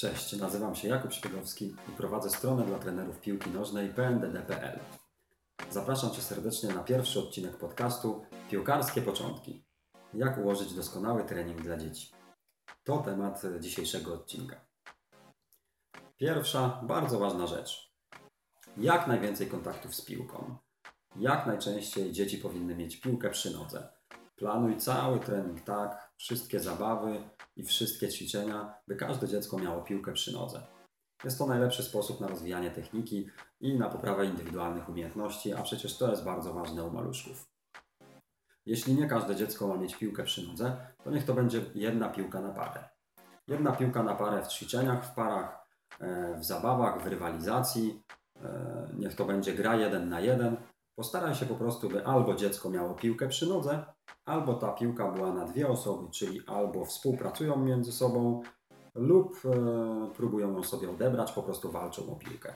Cześć, nazywam się Jakub Szpiegowski i prowadzę stronę dla trenerów piłki nożnej pndd.pl. Zapraszam Cię serdecznie na pierwszy odcinek podcastu Piłkarskie Początki. Jak ułożyć doskonały trening dla dzieci? To temat dzisiejszego odcinka. Pierwsza, bardzo ważna rzecz. Jak najwięcej kontaktów z piłką. Jak najczęściej dzieci powinny mieć piłkę przy nodze. Planuj cały trening tak, wszystkie zabawy i wszystkie ćwiczenia, by każde dziecko miało piłkę przy nodze. Jest to najlepszy sposób na rozwijanie techniki i na poprawę indywidualnych umiejętności, a przecież to jest bardzo ważne u maluszków. Jeśli nie każde dziecko ma mieć piłkę przy nodze, to niech to będzie jedna piłka na parę. Jedna piłka na parę w ćwiczeniach, w parach, e, w zabawach, w rywalizacji. E, niech to będzie gra jeden na jeden. Postaraj się po prostu, by albo dziecko miało piłkę przy nodze, albo ta piłka była na dwie osoby, czyli albo współpracują między sobą, lub e, próbują ją sobie odebrać, po prostu walczą o piłkę.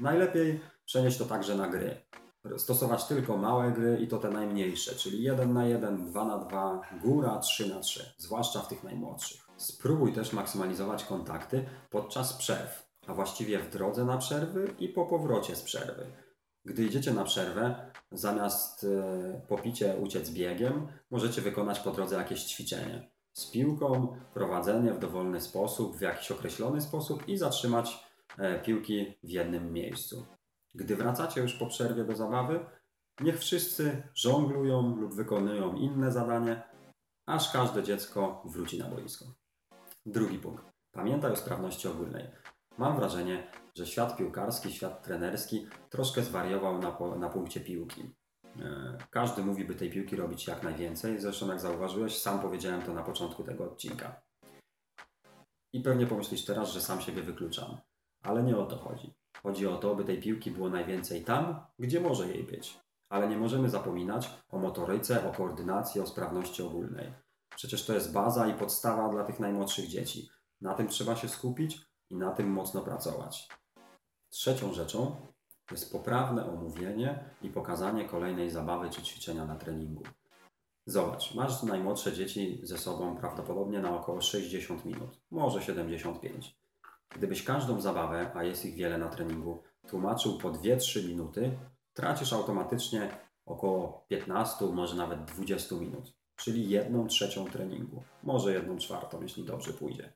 Najlepiej przenieść to także na gry. Stosować tylko małe gry i to te najmniejsze, czyli 1 na 1, 2 na 2, góra 3 na 3, zwłaszcza w tych najmłodszych. Spróbuj też maksymalizować kontakty podczas przerw, a właściwie w drodze na przerwy i po powrocie z przerwy. Gdy idziecie na przerwę, zamiast e, popicie uciec biegiem, możecie wykonać po drodze jakieś ćwiczenie. Z piłką, prowadzenie w dowolny sposób, w jakiś określony sposób i zatrzymać e, piłki w jednym miejscu. Gdy wracacie już po przerwie do zabawy, niech wszyscy żonglują lub wykonują inne zadanie, aż każde dziecko wróci na boisko. Drugi punkt. Pamiętaj o sprawności ogólnej. Mam wrażenie, że świat piłkarski, świat trenerski troszkę zwariował na, na punkcie piłki. E, każdy mówi, by tej piłki robić jak najwięcej. Zresztą, jak zauważyłeś, sam powiedziałem to na początku tego odcinka. I pewnie pomyślisz teraz, że sam siebie wykluczam. Ale nie o to chodzi. Chodzi o to, by tej piłki było najwięcej tam, gdzie może jej być. Ale nie możemy zapominać o motoryce, o koordynacji, o sprawności ogólnej. Przecież to jest baza i podstawa dla tych najmłodszych dzieci. Na tym trzeba się skupić i na tym mocno pracować. Trzecią rzeczą jest poprawne omówienie i pokazanie kolejnej zabawy czy ćwiczenia na treningu. Zobacz, masz najmłodsze dzieci ze sobą prawdopodobnie na około 60 minut, może 75. Gdybyś każdą zabawę, a jest ich wiele na treningu, tłumaczył po 2-3 minuty, tracisz automatycznie około 15, może nawet 20 minut, czyli jedną trzecią treningu, może jedną czwartą, jeśli dobrze pójdzie.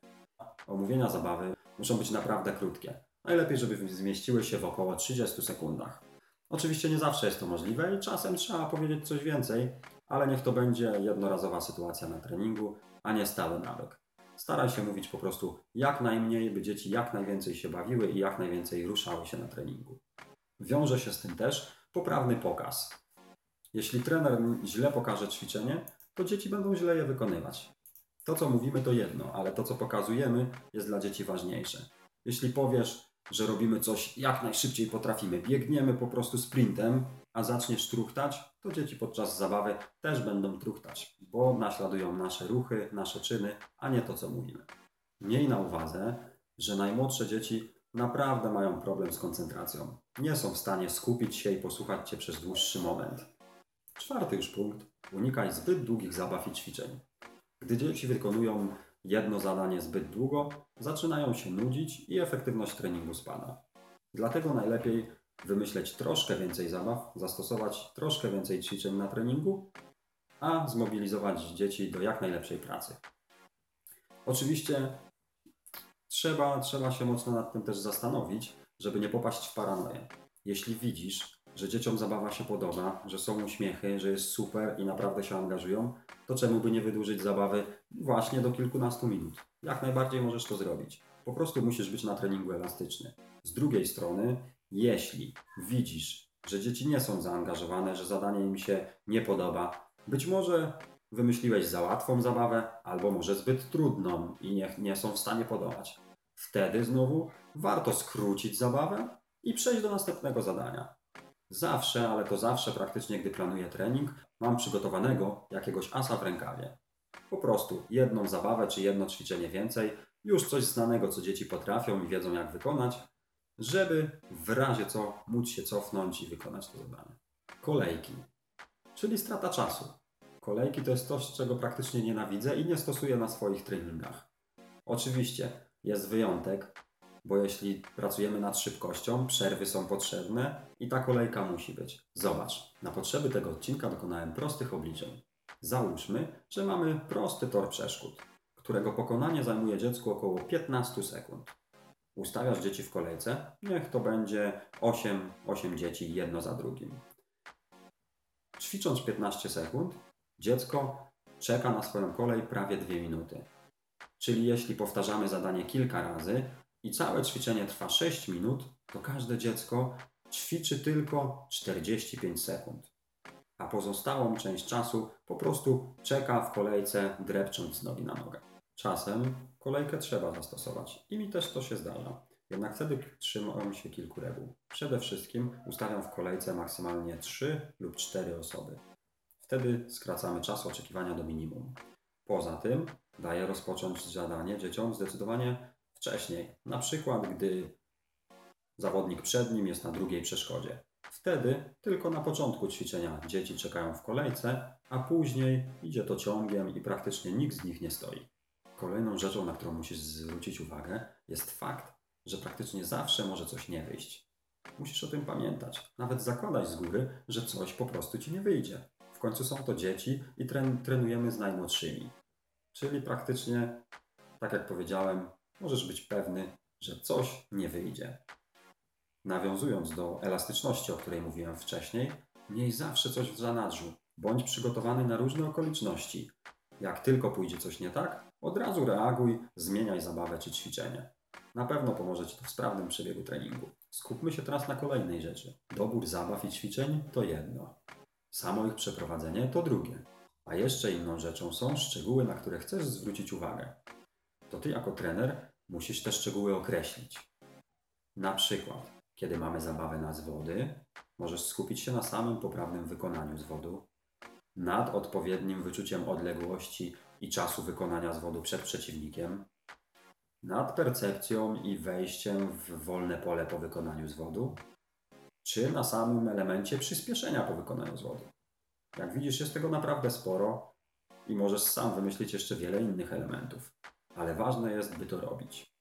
Omówienia zabawy muszą być naprawdę krótkie. Najlepiej, żeby zmieściły się w około 30 sekundach. Oczywiście nie zawsze jest to możliwe i czasem trzeba powiedzieć coś więcej, ale niech to będzie jednorazowa sytuacja na treningu, a nie stały nawyk. Staraj się mówić po prostu jak najmniej, by dzieci jak najwięcej się bawiły i jak najwięcej ruszały się na treningu. Wiąże się z tym też poprawny pokaz. Jeśli trener źle pokaże ćwiczenie, to dzieci będą źle je wykonywać. To, co mówimy, to jedno, ale to, co pokazujemy, jest dla dzieci ważniejsze. Jeśli powiesz, że robimy coś jak najszybciej potrafimy, biegniemy po prostu sprintem, a zaczniesz truchtać, to dzieci podczas zabawy też będą truchtać, bo naśladują nasze ruchy, nasze czyny, a nie to, co mówimy. Miej na uwadze, że najmłodsze dzieci naprawdę mają problem z koncentracją. Nie są w stanie skupić się i posłuchać Cię przez dłuższy moment. Czwarty już punkt. Unikaj zbyt długich zabaw i ćwiczeń. Gdy dzieci wykonują jedno zadanie zbyt długo, zaczynają się nudzić i efektywność treningu spada. Dlatego najlepiej wymyśleć troszkę więcej zabaw, zastosować troszkę więcej ćwiczeń na treningu, a zmobilizować dzieci do jak najlepszej pracy. Oczywiście trzeba, trzeba się mocno nad tym też zastanowić, żeby nie popaść w paranoję. Jeśli widzisz, że dzieciom zabawa się podoba, że są uśmiechy, że jest super i naprawdę się angażują, to czemu by nie wydłużyć zabawy właśnie do kilkunastu minut? Jak najbardziej możesz to zrobić. Po prostu musisz być na treningu elastyczny. Z drugiej strony, jeśli widzisz, że dzieci nie są zaangażowane, że zadanie im się nie podoba, być może wymyśliłeś za łatwą zabawę, albo może zbyt trudną i nie, nie są w stanie podobać. Wtedy znowu warto skrócić zabawę i przejść do następnego zadania. Zawsze, ale to zawsze praktycznie, gdy planuję trening, mam przygotowanego jakiegoś asa w rękawie. Po prostu jedną zabawę czy jedno ćwiczenie więcej, już coś znanego, co dzieci potrafią i wiedzą, jak wykonać, żeby w razie co móc się cofnąć i wykonać to zadanie. Kolejki, czyli strata czasu. Kolejki to jest coś, czego praktycznie nienawidzę i nie stosuję na swoich treningach. Oczywiście, jest wyjątek, bo jeśli pracujemy nad szybkością, przerwy są potrzebne i ta kolejka musi być. Zobacz, na potrzeby tego odcinka dokonałem prostych obliczeń. Załóżmy, że mamy prosty tor przeszkód, którego pokonanie zajmuje dziecku około 15 sekund. Ustawiasz dzieci w kolejce, niech to będzie 8, 8 dzieci jedno za drugim. Ćwicząc 15 sekund, dziecko czeka na swoją kolej prawie 2 minuty. Czyli jeśli powtarzamy zadanie kilka razy i całe ćwiczenie trwa 6 minut, to każde dziecko ćwiczy tylko 45 sekund. A pozostałą część czasu po prostu czeka w kolejce, drepcząc z nogi na nogę. Czasem kolejkę trzeba zastosować i mi też to się zdarza. Jednak wtedy trzymam się kilku reguł. Przede wszystkim ustawiam w kolejce maksymalnie 3 lub 4 osoby. Wtedy skracamy czas oczekiwania do minimum. Poza tym daję rozpocząć zadanie dzieciom zdecydowanie wcześniej. Na przykład, gdy zawodnik przed nim jest na drugiej przeszkodzie. Wtedy tylko na początku ćwiczenia dzieci czekają w kolejce, a później idzie to ciągiem i praktycznie nikt z nich nie stoi. Kolejną rzeczą, na którą musisz zwrócić uwagę, jest fakt, że praktycznie zawsze może coś nie wyjść. Musisz o tym pamiętać. Nawet zakładać z góry, że coś po prostu ci nie wyjdzie. W końcu są to dzieci i tren trenujemy z najmłodszymi. Czyli praktycznie, tak jak powiedziałem, możesz być pewny, że coś nie wyjdzie. Nawiązując do elastyczności, o której mówiłem wcześniej, miej zawsze coś w zanadrzu. Bądź przygotowany na różne okoliczności. Jak tylko pójdzie coś nie tak, od razu reaguj, zmieniaj zabawę czy ćwiczenie. Na pewno pomoże Ci to w sprawnym przebiegu treningu. Skupmy się teraz na kolejnej rzeczy. Dobór zabaw i ćwiczeń to jedno. Samo ich przeprowadzenie to drugie. A jeszcze inną rzeczą są szczegóły, na które chcesz zwrócić uwagę. To Ty jako trener musisz te szczegóły określić. Na przykład, kiedy mamy zabawę na zwody, możesz skupić się na samym poprawnym wykonaniu zwodu, nad odpowiednim wyczuciem odległości i czasu wykonania zwodu przed przeciwnikiem, nad percepcją i wejściem w wolne pole po wykonaniu zwodu, czy na samym elemencie przyspieszenia po wykonaniu zwodu. Jak widzisz, jest tego naprawdę sporo i możesz sam wymyślić jeszcze wiele innych elementów, ale ważne jest, by to robić.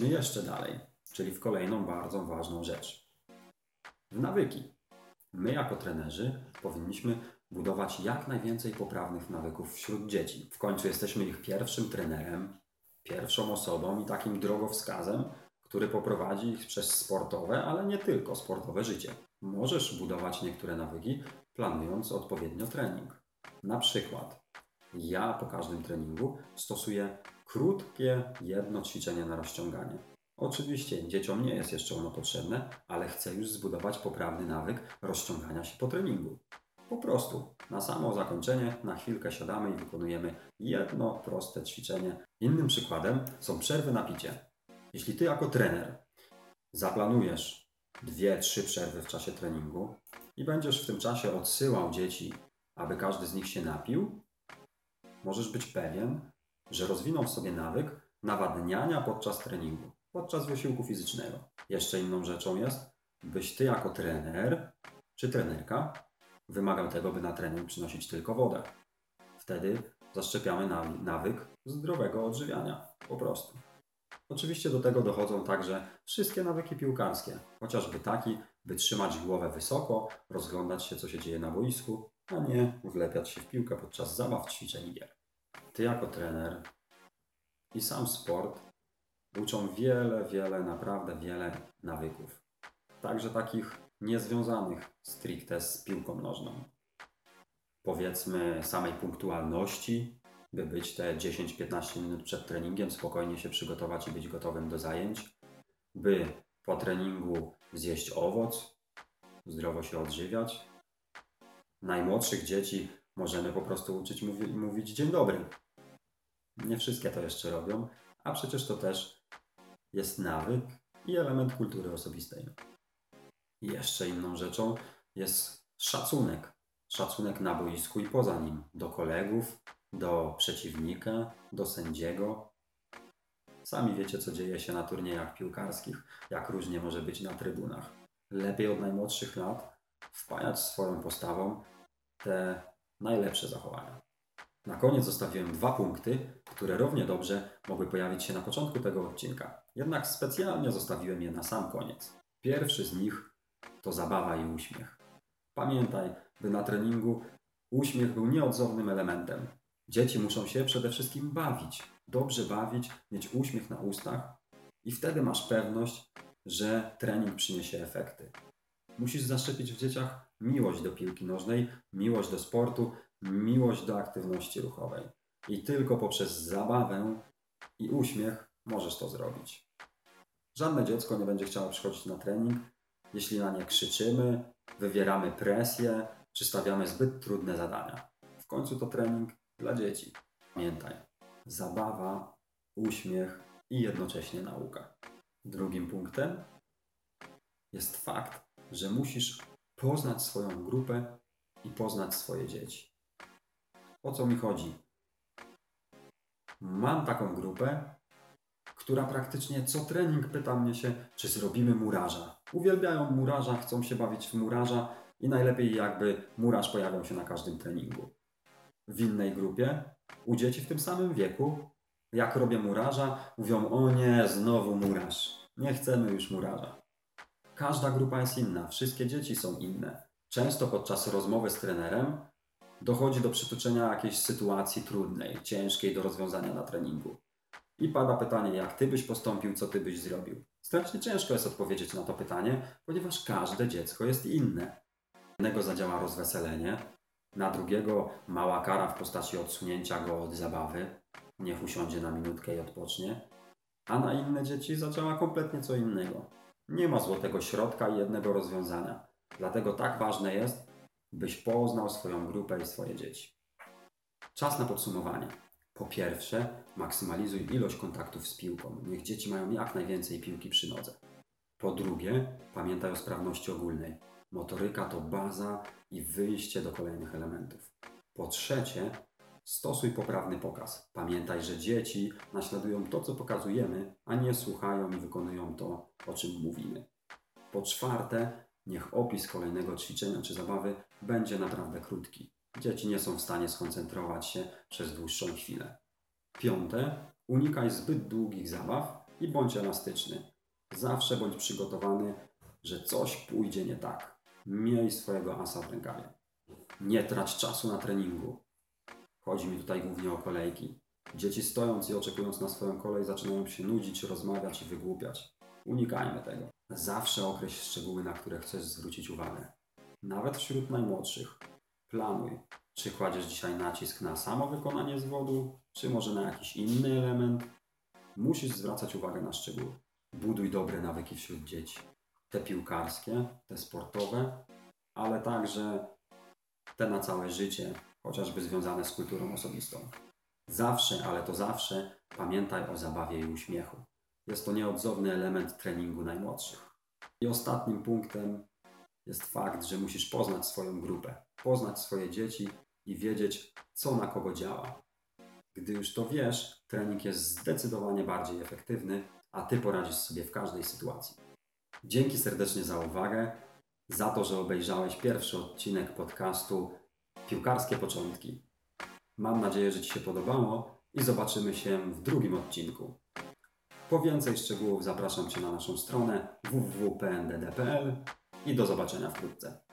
I jeszcze dalej, czyli w kolejną bardzo ważną rzecz. W nawyki. My, jako trenerzy, powinniśmy budować jak najwięcej poprawnych nawyków wśród dzieci. W końcu jesteśmy ich pierwszym trenerem, pierwszą osobą i takim drogowskazem, który poprowadzi ich przez sportowe, ale nie tylko sportowe życie. Możesz budować niektóre nawyki, planując odpowiednio trening. Na przykład, ja po każdym treningu stosuję krótkie jedno ćwiczenie na rozciąganie. Oczywiście dzieciom nie jest jeszcze ono potrzebne, ale chcę już zbudować poprawny nawyk rozciągania się po treningu. Po prostu na samo zakończenie na chwilkę siadamy i wykonujemy jedno proste ćwiczenie. Innym przykładem są przerwy na picie. Jeśli ty jako trener zaplanujesz dwie, trzy przerwy w czasie treningu i będziesz w tym czasie odsyłał dzieci, aby każdy z nich się napił, możesz być pewien, że rozwiną w sobie nawyk nawadniania podczas treningu, podczas wysiłku fizycznego. Jeszcze inną rzeczą jest, byś ty jako trener czy trenerka wymagał tego, by na trening przynosić tylko wodę. Wtedy zaszczepiamy nawyk zdrowego odżywiania. Po prostu. Oczywiście do tego dochodzą także wszystkie nawyki piłkarskie, chociażby taki, by trzymać głowę wysoko, rozglądać się, co się dzieje na boisku, a nie wlepiać się w piłkę podczas zabaw, ćwiczeń i gier. Ty jako trener i sam sport uczą wiele, wiele, naprawdę wiele nawyków. Także takich niezwiązanych stricte z piłką nożną. Powiedzmy samej punktualności, by być te 10-15 minut przed treningiem, spokojnie się przygotować i być gotowym do zajęć, by po treningu zjeść owoc, zdrowo się odżywiać. Najmłodszych dzieci możemy po prostu uczyć mówi mówić dzień dobry. Nie wszystkie to jeszcze robią, a przecież to też jest nawyk i element kultury osobistej. Jeszcze inną rzeczą jest szacunek. Szacunek na boisku i poza nim do kolegów, do przeciwnika, do sędziego. Sami wiecie, co dzieje się na turniejach piłkarskich, jak różnie może być na trybunach. Lepiej od najmłodszych lat wpajać swoją postawą te najlepsze zachowania. Na koniec zostawiłem dwa punkty, które równie dobrze mogły pojawić się na początku tego odcinka. Jednak specjalnie zostawiłem je na sam koniec. Pierwszy z nich to zabawa i uśmiech. Pamiętaj, by na treningu uśmiech był nieodzownym elementem. Dzieci muszą się przede wszystkim bawić, dobrze bawić, mieć uśmiech na ustach i wtedy masz pewność, że trening przyniesie efekty. Musisz zaszczepić w dzieciach miłość do piłki nożnej, miłość do sportu, miłość do aktywności ruchowej. I tylko poprzez zabawę i uśmiech możesz to zrobić. Żadne dziecko nie będzie chciało przychodzić na trening, jeśli na nie krzyczymy, wywieramy presję, czy stawiamy zbyt trudne zadania. W końcu to trening dla dzieci. Pamiętaj, zabawa, uśmiech i jednocześnie nauka. Drugim punktem jest fakt, że musisz poznać swoją grupę i poznać swoje dzieci. O co mi chodzi? Mam taką grupę, która praktycznie co trening pyta mnie się, czy zrobimy murarza. Uwielbiają murarza, chcą się bawić w murarza i najlepiej jakby murarz pojawiał się na każdym treningu. W innej grupie, u dzieci w tym samym wieku, jak robię murarza, mówią: O nie, znowu murarz. Nie chcemy już murarza. Każda grupa jest inna, wszystkie dzieci są inne. Często podczas rozmowy z trenerem dochodzi do przytoczenia jakiejś sytuacji trudnej, ciężkiej do rozwiązania na treningu. I pada pytanie, jak ty byś postąpił, co ty byś zrobił. Strasznie ciężko jest odpowiedzieć na to pytanie, ponieważ każde dziecko jest inne. Jednego zadziała rozweselenie, na drugiego mała kara w postaci odsunięcia go od zabawy, niech usiądzie na minutkę i odpocznie, a na inne dzieci zadziała kompletnie co innego. Nie ma złotego środka i jednego rozwiązania. Dlatego tak ważne jest, byś poznał swoją grupę i swoje dzieci. Czas na podsumowanie. Po pierwsze, maksymalizuj ilość kontaktów z piłką. Niech dzieci mają jak najwięcej piłki przy nodze. Po drugie, pamiętaj o sprawności ogólnej. Motoryka to baza i wyjście do kolejnych elementów. Po trzecie, stosuj poprawny pokaz. Pamiętaj, że dzieci naśladują to, co pokazujemy, a nie słuchają i wykonują to, o czym mówimy. Po czwarte, niech opis kolejnego ćwiczenia czy zabawy będzie naprawdę krótki. Dzieci nie są w stanie skoncentrować się przez dłuższą chwilę. Piąte, unikaj zbyt długich zabaw i bądź elastyczny. Zawsze bądź przygotowany, że coś pójdzie nie tak. Miej swojego asa w rękawie. Nie trać czasu na treningu. Chodzi mi tutaj głównie o kolejki. Dzieci stojąc i oczekując na swoją kolej zaczynają się nudzić, rozmawiać i wygłupiać. Unikajmy tego. Zawsze określ szczegóły, na które chcesz zwrócić uwagę. Nawet wśród najmłodszych. Planuj. Czy kładziesz dzisiaj nacisk na samo wykonanie zwodu, czy może na jakiś inny element? Musisz zwracać uwagę na szczegóły. Buduj dobre nawyki wśród dzieci. Te piłkarskie, te sportowe, ale także te na całe życie, chociażby związane z kulturą osobistą. Zawsze, ale to zawsze pamiętaj o zabawie i uśmiechu. Jest to nieodzowny element treningu najmłodszych. I ostatnim punktem jest fakt, że musisz poznać swoją grupę, poznać swoje dzieci i wiedzieć, co na kogo działa. Gdy już to wiesz, trening jest zdecydowanie bardziej efektywny, a ty poradzisz sobie w każdej sytuacji. Dzięki serdecznie za uwagę, za to, że obejrzałeś pierwszy odcinek podcastu Piłkarskie Początki. Mam nadzieję, że Ci się podobało i zobaczymy się w drugim odcinku. Po więcej szczegółów zapraszam Cię na naszą stronę www.pndd.pl i do zobaczenia wkrótce.